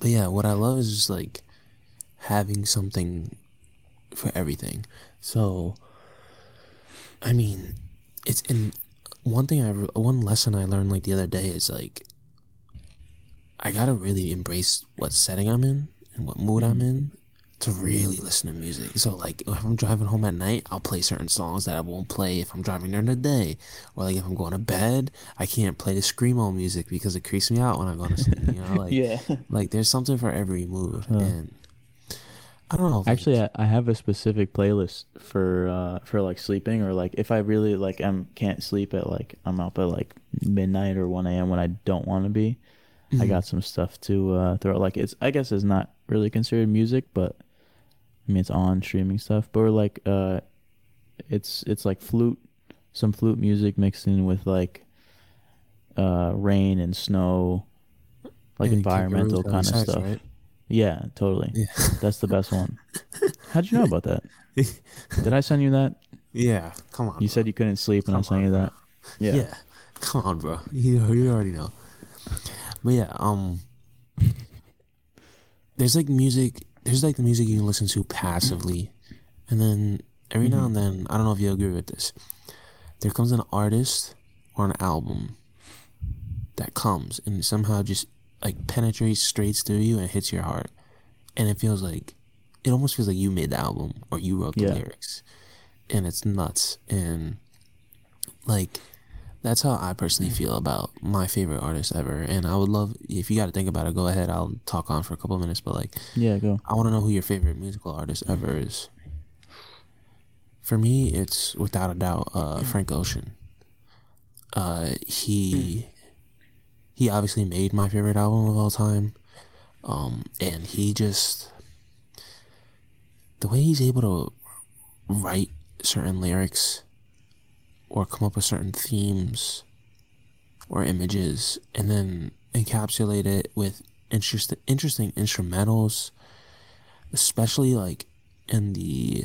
but yeah, what I love is just like having something for everything. So, I mean, it's in one thing I one lesson I learned like the other day is like I gotta really embrace what setting I'm in and what mood I'm in to really listen to music. So like if I'm driving home at night, I'll play certain songs that I won't play if I'm driving during the day. Or like if I'm going to bed, I can't play the screamo music because it creeps me out when I'm going to sleep. You know, [LAUGHS] like yeah. like there's something for every mood. Huh. And I don't know. Actually, I, I have a specific playlist for uh for like sleeping or like if I really like I'm can't sleep at like I'm up at like midnight or one a.m. when I don't want to be. I Mhm. got some stuff to uh throw. Like it's I guess it's not really considered music, but I mean it's on streaming stuff. But we're like uh, it's it's like flute, some flute music mixed in with like uh rain and snow, like environmental kind of stuff. Right? Yeah, totally. Yeah. That's the best one. [LAUGHS] How'd you know about that? Did I send you that? yeah. Come on. You bro. said you couldn't sleep, and I sent on, you bro. that. Yeah. Yeah. Come on, bro. You you already know. But yeah, um [LAUGHS] there's like music there's like the music you can listen to passively. And then every now mm-hmm. and then, I don't know if you agree with this. There comes an artist or an album that comes and somehow just like penetrates straight through you and hits your heart. And it feels like it almost feels like you made the album or you wrote the Yeah. lyrics. And it's nuts. And like that's how I personally feel about my favorite artist ever. And I would love if you got to think about it. Go ahead. I'll talk on for a couple minutes. But like, Yeah, go. I want to know who your favorite musical artist ever is. for me, it's without a doubt uh, Frank Ocean. Uh, he he obviously made my favorite album of all time, um, and he just the way he's able to write certain lyrics or come up with certain themes or images and then encapsulate it with interest, interesting instrumentals especially like in the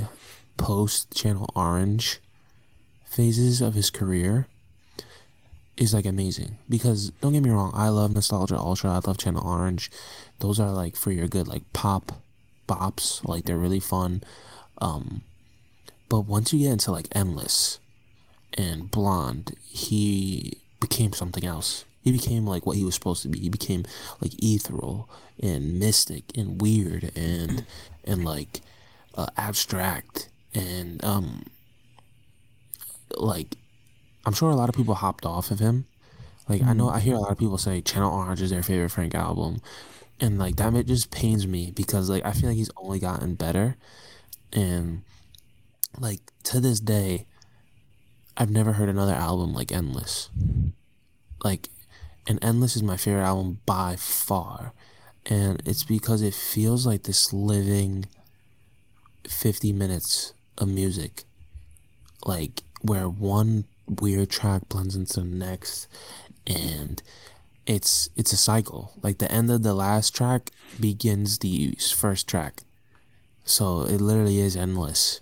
post channel orange phases of his career is like amazing. Because don't get me wrong i love nostalgia ultra i love channel orange. Those are like for your good like pop bops like they're really fun. Um but once you get into like endless and blonde he became something else. He became like what he was supposed to be. He became like ethereal and mystic and weird and and like uh, abstract and um like i'm sure a lot of people hopped off of him. Like i know i hear a lot of people say channel orange is their favorite frank album. And like that it just pains me because like i feel like he's only gotten better. And like to this day i've never heard another album like endless. Like and endless is my favorite album by far. And it's because it feels like this living 50 minutes of music. Like where one weird track blends into the next and it's it's a cycle. Like the end of the last track begins the first track. So it literally is endless.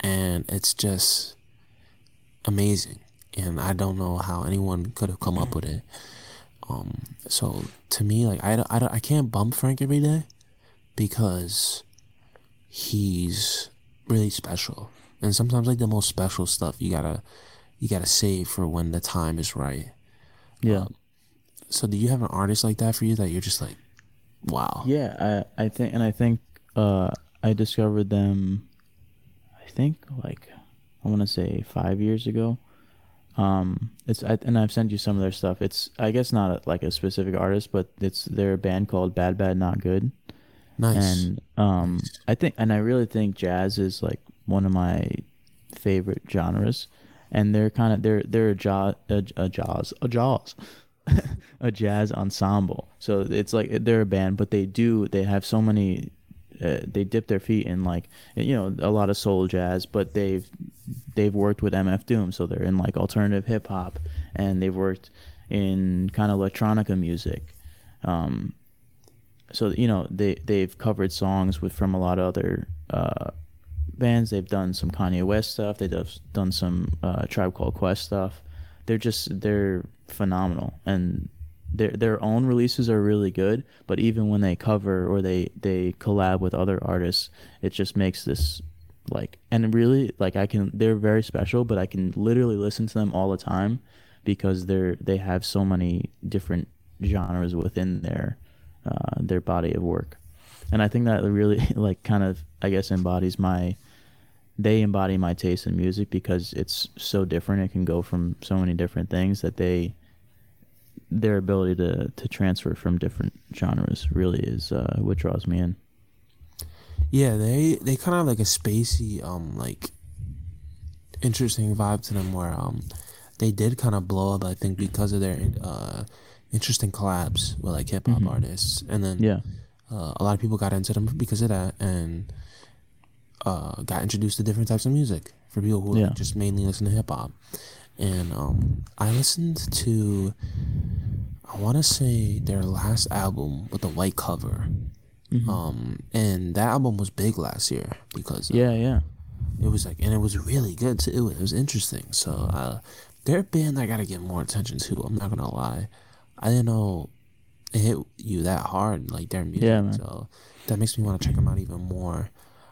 And it's just amazing and i don't know how anyone could have come up with it. Um so to me like i, I, I can't bump frank every day because he's really special. And sometimes like the most special stuff you gotta you gotta save for when the time is right. Yeah. Um, so do you have an artist like that for you that you're just like wow? Yeah, I I think and I think uh I discovered them I think like I want to say 5 years ago. Um it's I, and I've sent you some of their stuff. It's I guess not a, like a specific artist, but it's their band called Bad Bad Not Good. nice And um I think and I really think jazz is like one of my favorite genres and they're kind of they're they're a jazz a, a jazz a jazz [LAUGHS] a jazz ensemble. So it's like they're a band, but they do they have so many. Uh, they dip their feet in like you know a lot of soul jazz, but they've they've worked with MF Doom, so they're in like alternative hip hop, and they've worked in kind of electronica music. Um, so you know they they've covered songs with from a lot of other uh, bands. They've done some Kanye West stuff. They've done- some uh, Tribe Called Quest stuff. They're just they're phenomenal, and their their own releases are really good. But even when they cover or they they collab with other artists, it just makes this like and really like I can they're very special, but I can literally listen to them all the time because they're they have so many different genres within their uh, their body of work, and I think that really [LAUGHS] like kind of I guess embodies my they embody my taste in music because it's so different. It can go from so many different things that they their ability to to transfer from different genres really is uh, what draws me in. Yeah, they they kind of have like a spacey, um, like interesting vibe to them where um they did kind of blow up. I think because of their uh interesting collabs with like hip hop Mhm. artists, and then Yeah, uh, a lot of people got into them because of that, and uh got introduced to different types of music for people who Yeah. like, just mainly listen to hip hop. And um, I listened to, I want to say their last album with the white cover. Mhm. Um, and that album was big last year because uh, yeah, yeah. it was like, and it was really good too. It was interesting. So, uh, they're a band I gotta give more attention to. I'm not gonna lie. I didn't know it hit you that hard, like their music. Yeah, man. So that makes me want to check them out even more.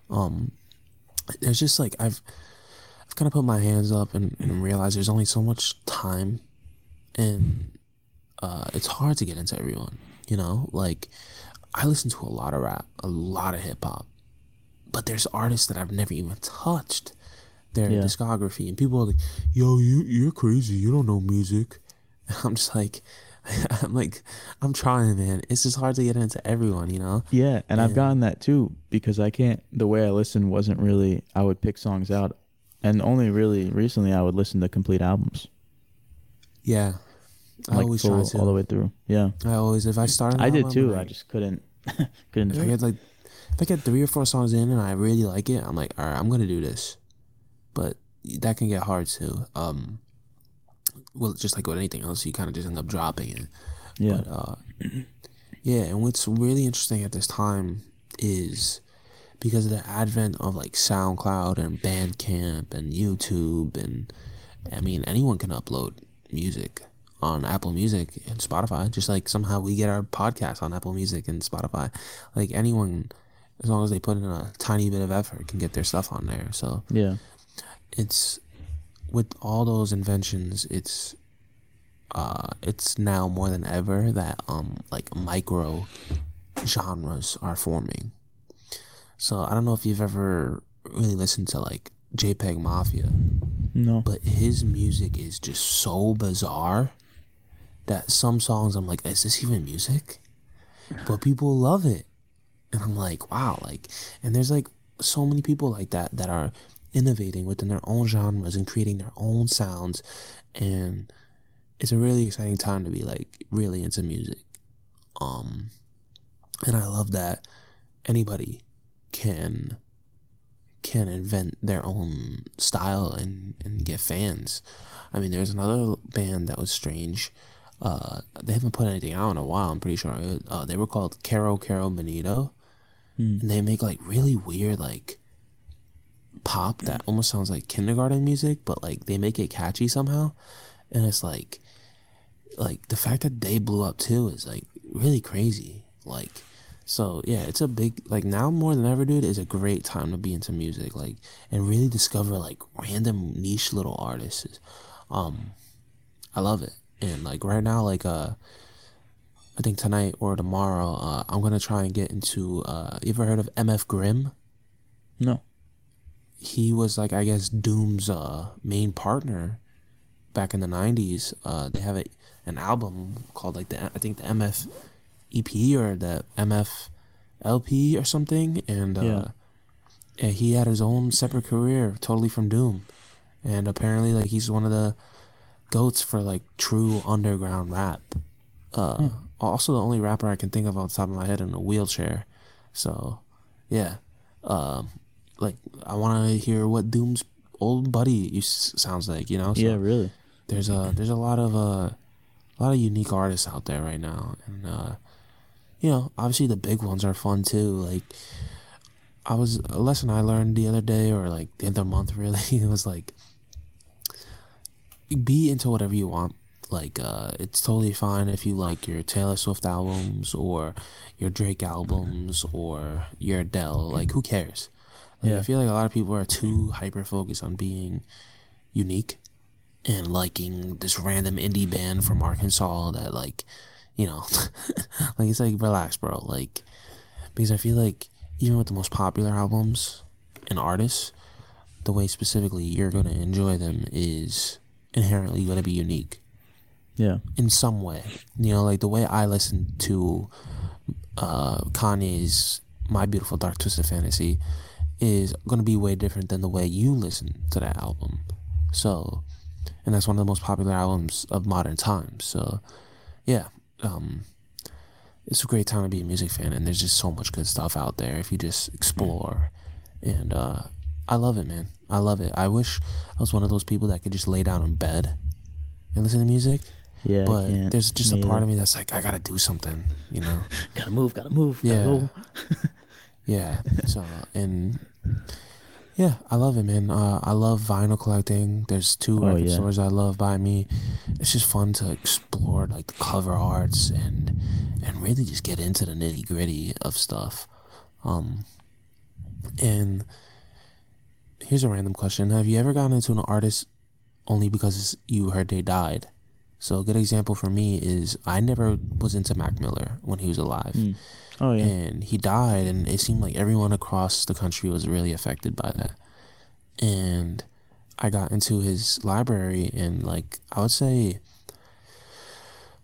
Um, there's just like I've kind of put my hands up and, and realized there's only so much time, and uh, it's hard to get into everyone. You know, like I listen to a lot of rap, a lot of hip hop, but there's artists that I've never even touched their Yeah. discography, and people are like, "Yo, you you're crazy. You don't know music." And [LAUGHS] I'm just like, [LAUGHS] I'm like, I'm trying, man. It's just hard to get into everyone, you know. Yeah, and I've gotten that too because I can't. The way I listen wasn't really. I would pick songs out and only really recently I would listen to complete albums, Yeah, I like always full, try to. all the way through. Yeah, I always if I start. an I did too. and I just couldn't [LAUGHS] couldn't If do I get like, if I get three or four songs in and I really like it, I'm like, all right, I'm gonna do this. But that can get hard too. Um, well, just like with anything else, you kind of just end up dropping it. Yeah, But uh, [CLEARS THROAT] yeah, and what's really interesting at this time is because of the advent of like SoundCloud and Bandcamp and YouTube and I mean anyone can upload music on Apple Music and Spotify just like somehow we get our podcast on Apple Music and Spotify. Like anyone as long as they put in a tiny bit of effort can get their stuff on there. So yeah, it's with all those inventions it's uh it's now more than ever that um like micro genres are forming so i don't know if you've ever really listened to like jpeg mafia no, but his music is just so bizarre that some songs i'm like is this even music? But people love it. And i'm like wow like and there's like so many people like that that are innovating within their own genres and creating their own sounds. And it's a really exciting time to be like really into music. Um and i love that anybody can can invent their own style and, and get fans. I mean, there's another band that was strange. Uh, they haven't put anything out in a while. I'm pretty sure. Uh, they were called Kero Kero Bonito, Hmm. and they make like really weird like pop that almost sounds like kindergarten music, but like they make it catchy somehow. And it's like, like the fact that they blew up too is like really crazy. Like, so yeah, it's a big like now more than ever, dude. Is a great time to be into music, like, and really discover like random niche little artists. Um, I love it, and like right now, like uh, I think tonight or tomorrow, uh, I'm gonna try and get into uh, you ever heard of MF Grimm? no, he was like I guess Doom's uh, main partner back in the '90s. Uh, they have a, an album called like the I think the MF EP or the MF LP or something, and uh, Yeah. and he had his own separate career totally from Doom, and apparently like he's one of the goats for like true underground rap. Uh, Also, the only rapper I can think of off the top of my head in a wheelchair. So, yeah. Um, like I want to hear what Doom's old buddy sounds like. You know. So yeah, really. There's a there's a lot of uh, a lot of unique artists out there right now, and uh, you know, obviously the big ones are fun too. Like I was a lesson I learned the other day, or like the other month, [LAUGHS] really. It was like be into whatever you want. Like uh, it's totally fine if you like your Taylor Swift albums or your Drake albums or your Adele. Like who cares? Like, Yeah. I feel like a lot of people are too hyper focused on being unique and liking this random indie band from Arkansas that like, you know, [LAUGHS] like it's like relax, bro. Like because I feel like even with the most popular albums and artists, the way specifically you're gonna enjoy them is inherently gonna be unique Yeah, in some way. You know, like the way I listen to uh, Kanye's "My Beautiful Dark Twisted Fantasy" is gonna be way different than the way you listen to that album. So, and that's one of the most popular albums of modern times. So, yeah, um, it's a great time to be a music fan, and there's just so much good stuff out there if you just explore. And uh, I love it, man. I love it. I wish I was one of those people that could just lay down in bed and listen to music yeah. But there's just a part either. of me that's like I gotta do something, you know. [LAUGHS] gotta move, gotta move. Yeah. Gotta go. [LAUGHS] yeah. So and yeah, I love it, man. Uh, I love vinyl collecting. There's two Oh, record yeah. stores I love by me. It's just fun to explore like the cover arts and and really just get into the nitty gritty of stuff. Um, and here's a random question: Have you ever gotten into an artist only because you heard they died? So a good example for me is I never was into Mac Miller when he was alive Mm. Oh yeah. and he died and it seemed like everyone across the country was really affected by that and i got into his library and like i would say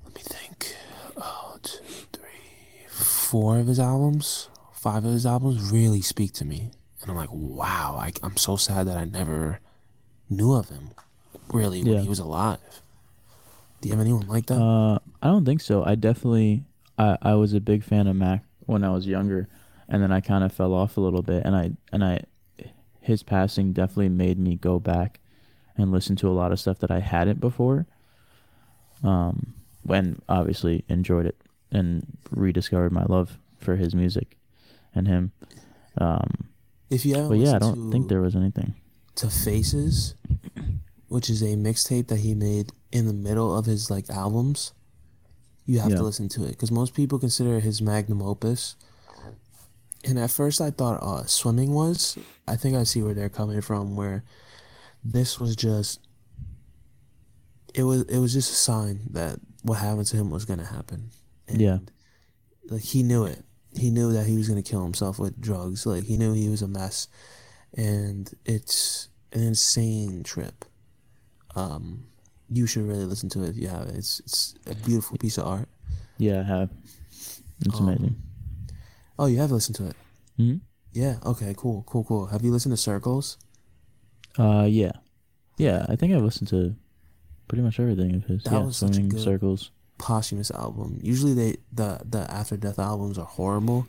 let me think oh two three four of his albums five of his albums really speak to me and i'm like wow I, i'm so sad that i never knew of him, really, when Yeah. he was alive. Do you have anyone like that? Uh, I don't think so. I definitely, I, I was a big fan of Mac when I was younger, and then I kind of fell off a little bit. And I and I, his passing definitely made me go back and listen to a lot of stuff that I hadn't before. Um, when obviously enjoyed it and rediscovered my love for his music, and him. Um, if you haven't but yeah, I don't to, think there was anything. to Faces, which is a mixtape that he made in the middle of his like albums, you have Yeah. to listen to it because most people consider it his magnum opus. And at first, I thought uh, swimming was. I think I see where they're coming from. Where this was just. It was it was just a sign that what happened to him was gonna happen. And, Yeah. Like he knew it. He knew that he was gonna kill himself with drugs. Like he knew he was a mess, and it's an insane trip. Um, you should really listen to it if you have it. It's it's a beautiful piece of art. Yeah, I have. It's Um, amazing. Oh, you have listened to it. hmm Yeah. Okay. Cool. Cool. Cool. Have you listened to Circles? Uh, yeah, yeah. I think I've listened to pretty much everything of his. That yeah, was such a good- circles. Posthumous album. Usually they the the after death albums are horrible,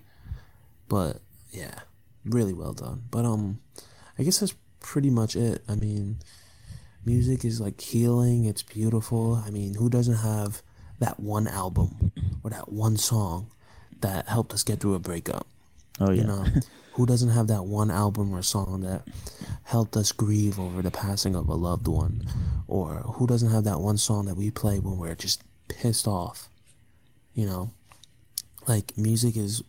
but yeah, really well done. But um, I guess that's pretty much it. I mean, music is like healing. It's beautiful. I mean, who doesn't have that one album or that one song that helped us get through a breakup? Oh yeah, You know, who doesn't have that one album or song that helped us grieve over the passing of a loved one? Or who doesn't have that one song that we play when we're just pissed off? You know, like music is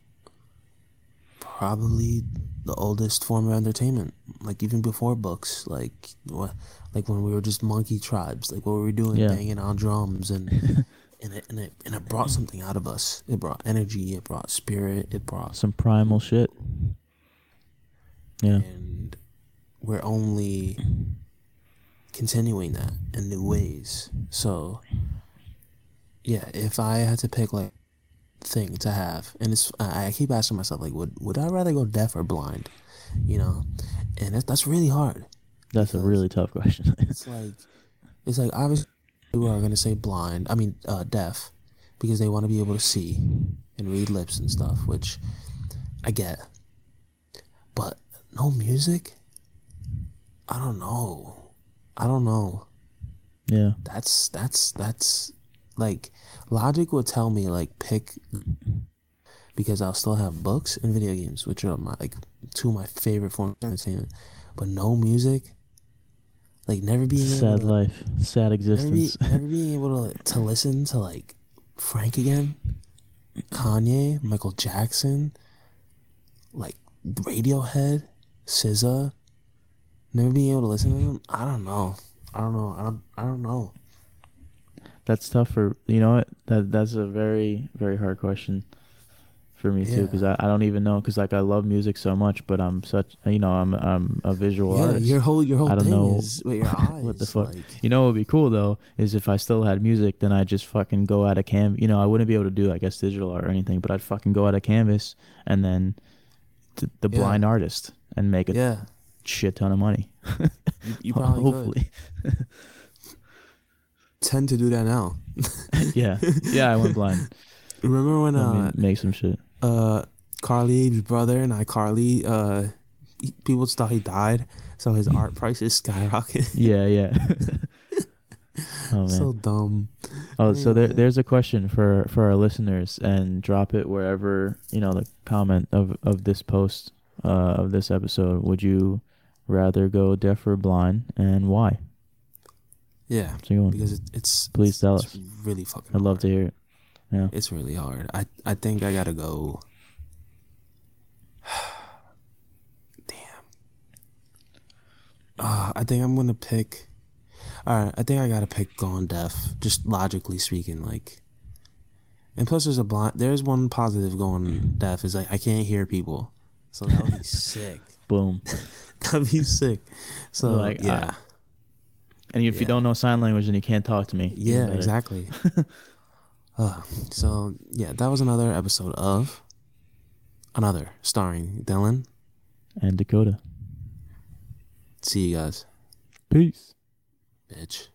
probably the oldest form of entertainment. Like even before books, like what, like when we were just monkey tribes, like what we were doing, Yeah. banging on drums and. [LAUGHS] And it, and, it, and it brought something out of us. It brought energy. It brought spirit. It brought some primal shit. Yeah, and we're only continuing that in new ways. So, yeah, if I had to pick like thing to have, and it's I I keep asking myself like, would would I rather go deaf or blind? You know, and that's really hard. That's a really tough question. [LAUGHS] It's like it's like obviously people are gonna say blind. I mean, uh, deaf, because they want to be able to see and read lips and stuff, which I get. But no music. I don't know. I don't know. yeah, That's that's that's like logic would tell me like pick because I'll still have books and video games, which are my like two of my favorite forms of entertainment. But no music. Like never being able sad to, life, sad never, be, existence. never being able to, to listen to like Frank again, Kanye, Michael Jackson, like Radiohead, SZA. Never being able to listen to them. I don't know. I don't know. I don't. I don't know. That's tough for you know what that that's a very very hard question for me too because I, I don't even know because like I love music so much but I'm such you know I'm I'm a visual yeah, artist. your whole your whole I don't thing know is with your eyes. [LAUGHS] what the fuck. Like, You know what would be cool though is if I still had music, then I'd just fucking go out of canvas. You know, I wouldn't be able to do I guess digital art or anything, but I'd fucking go out of canvas and then t- the Yeah. blind artist and make a yeah, shit ton of money. you, you [LAUGHS] probably. Hopefully, [LAUGHS] tend to do that now. yeah, yeah. I went blind. Remember when I uh make some shit. Uh Carly's brother and I Carly uh people thought he died, so his art [LAUGHS] prices skyrocket. Yeah, yeah. [LAUGHS] oh so dumb. Oh, so there, there's a question for for our listeners, and drop it wherever you know the comment of of this post uh, of this episode. Would you rather go deaf or blind, and why? Yeah, So because it, it's Please tell it's us. Really fucking. I'd love to hear it. Yeah. It's really hard. I I think I gotta go. [SIGHS] Damn. Uh, I think I'm gonna pick. All right, I think I gotta pick going deaf. Just logically speaking, like. And plus, there's a blind. There's one positive going deaf is like I can't hear people, so that would be [LAUGHS] sick. Boom. [LAUGHS] That'd be sick. So Like, yeah, uh, And if you don't know sign language, then you can't talk to me. Yeah, exactly. [LAUGHS] uh, so yeah, that was another episode of another starring Dylan. And Dakota. See you guys. Peace. bitch.